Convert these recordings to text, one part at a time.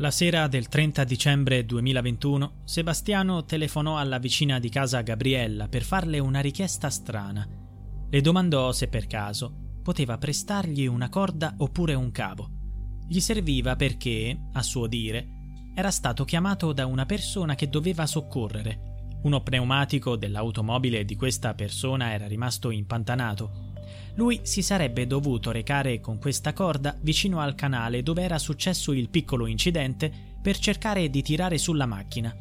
La sera del 30 dicembre 2021, Sebastiano telefonò alla vicina di casa Gabriella per farle una richiesta strana. Le domandò se per caso poteva prestargli una corda oppure un cavo. Gli serviva perché, a suo dire, era stato chiamato da una persona che doveva soccorrere. Uno pneumatico dell'automobile di questa persona era rimasto impantanato lui si sarebbe dovuto recare con questa corda vicino al canale dove era successo il piccolo incidente per cercare di tirare sulla macchina.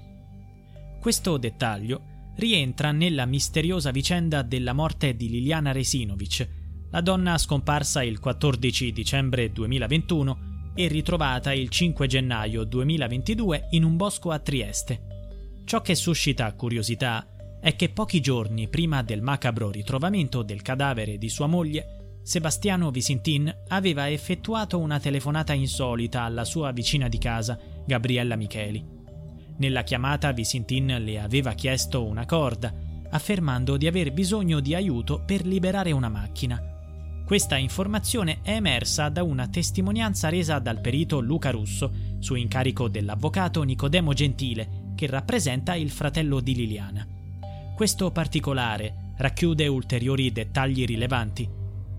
Questo dettaglio rientra nella misteriosa vicenda della morte di Liliana Resinovic, la donna scomparsa il 14 dicembre 2021 e ritrovata il 5 gennaio 2022 in un bosco a Trieste. Ciò che suscita curiosità è che pochi giorni prima del macabro ritrovamento del cadavere di sua moglie, Sebastiano Visintin aveva effettuato una telefonata insolita alla sua vicina di casa, Gabriella Micheli. Nella chiamata Visintin le aveva chiesto una corda, affermando di aver bisogno di aiuto per liberare una macchina. Questa informazione è emersa da una testimonianza resa dal perito Luca Russo su incarico dell'avvocato Nicodemo Gentile, che rappresenta il fratello di Liliana. Questo particolare racchiude ulteriori dettagli rilevanti.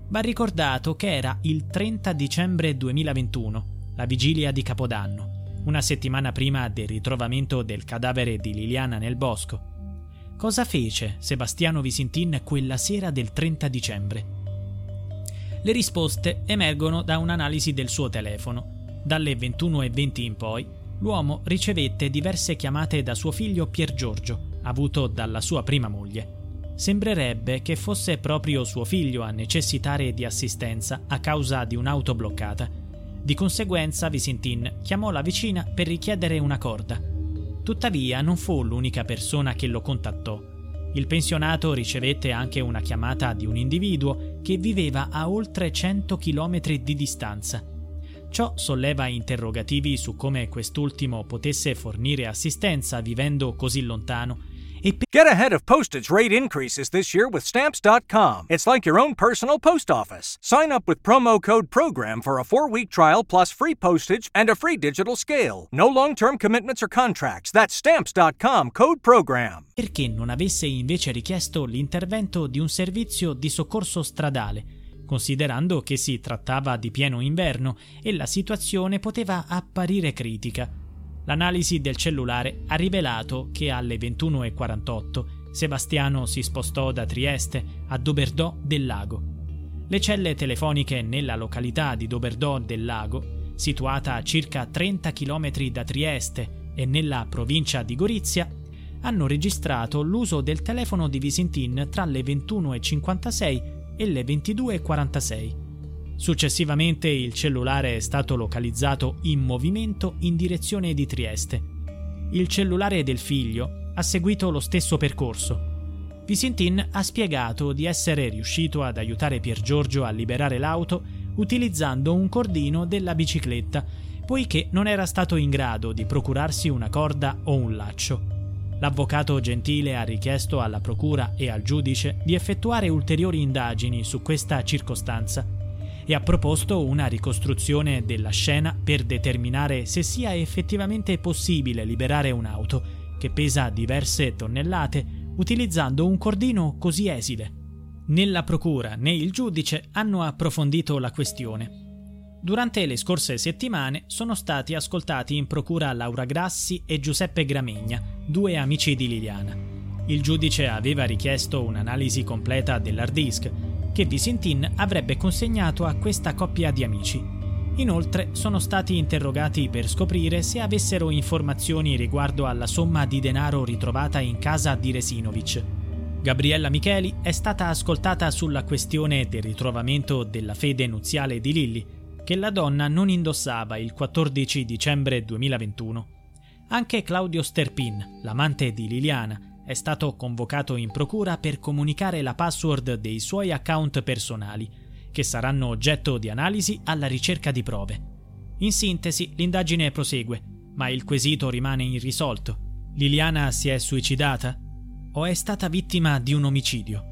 Va ricordato che era il 30 dicembre 2021, la vigilia di Capodanno, una settimana prima del ritrovamento del cadavere di Liliana nel bosco. Cosa fece Sebastiano Visintin quella sera del 30 dicembre? Le risposte emergono da un'analisi del suo telefono. Dalle 21.20 in poi, l'uomo ricevette diverse chiamate da suo figlio Pier Giorgio, avuto dalla sua prima moglie. Sembrerebbe che fosse proprio suo figlio a necessitare di assistenza a causa di un'auto bloccata. Di conseguenza Visintin chiamò la vicina per richiedere una corda. Tuttavia non fu l'unica persona che lo contattò. Il pensionato ricevette anche una chiamata di un individuo che viveva a oltre 100 km di distanza. Ciò solleva interrogativi su come quest'ultimo potesse fornire assistenza vivendo così lontano Get ahead of postage rate increases this year with Stamps.com. It's like your own personal post office. Sign up with promo code PROGRAM for a four week trial plus free postage and a free digital scale. No long term commitments or contracts. That's Stamps.com code PROGRAM. Perché non avesse invece richiesto l'intervento di un servizio di soccorso stradale? considerando che si trattava di pieno inverno e la situazione poteva apparire critica. L'analisi del cellulare ha rivelato che alle 21.48 Sebastiano si spostò da Trieste a Doberdò del Lago. Le celle telefoniche nella località di Doberdò del Lago, situata a circa 30 km da Trieste e nella provincia di Gorizia, hanno registrato l'uso del telefono di Visintin tra le 21.56 e le 22.46. Successivamente il cellulare è stato localizzato in movimento in direzione di Trieste. Il cellulare del figlio ha seguito lo stesso percorso. Visintin ha spiegato di essere riuscito ad aiutare Pier Giorgio a liberare l'auto utilizzando un cordino della bicicletta, poiché non era stato in grado di procurarsi una corda o un laccio. L'avvocato Gentile ha richiesto alla procura e al giudice di effettuare ulteriori indagini su questa circostanza e ha proposto una ricostruzione della scena per determinare se sia effettivamente possibile liberare un'auto che pesa diverse tonnellate utilizzando un cordino così esile. Nella procura né il giudice hanno approfondito la questione. Durante le scorse settimane sono stati ascoltati in procura Laura Grassi e Giuseppe Gramegna, due amici di Liliana. Il giudice aveva richiesto un'analisi completa dell'hard disk che Visintin avrebbe consegnato a questa coppia di amici. Inoltre sono stati interrogati per scoprire se avessero informazioni riguardo alla somma di denaro ritrovata in casa di Resinovic. Gabriella Micheli è stata ascoltata sulla questione del ritrovamento della fede nuziale di Lilly, che la donna non indossava il 14 dicembre 2021. Anche Claudio Sterpin, l'amante di Liliana, è stato convocato in procura per comunicare la password dei suoi account personali, che saranno oggetto di analisi alla ricerca di prove. In sintesi, l'indagine prosegue, ma il quesito rimane irrisolto. Liliana si è suicidata? O è stata vittima di un omicidio?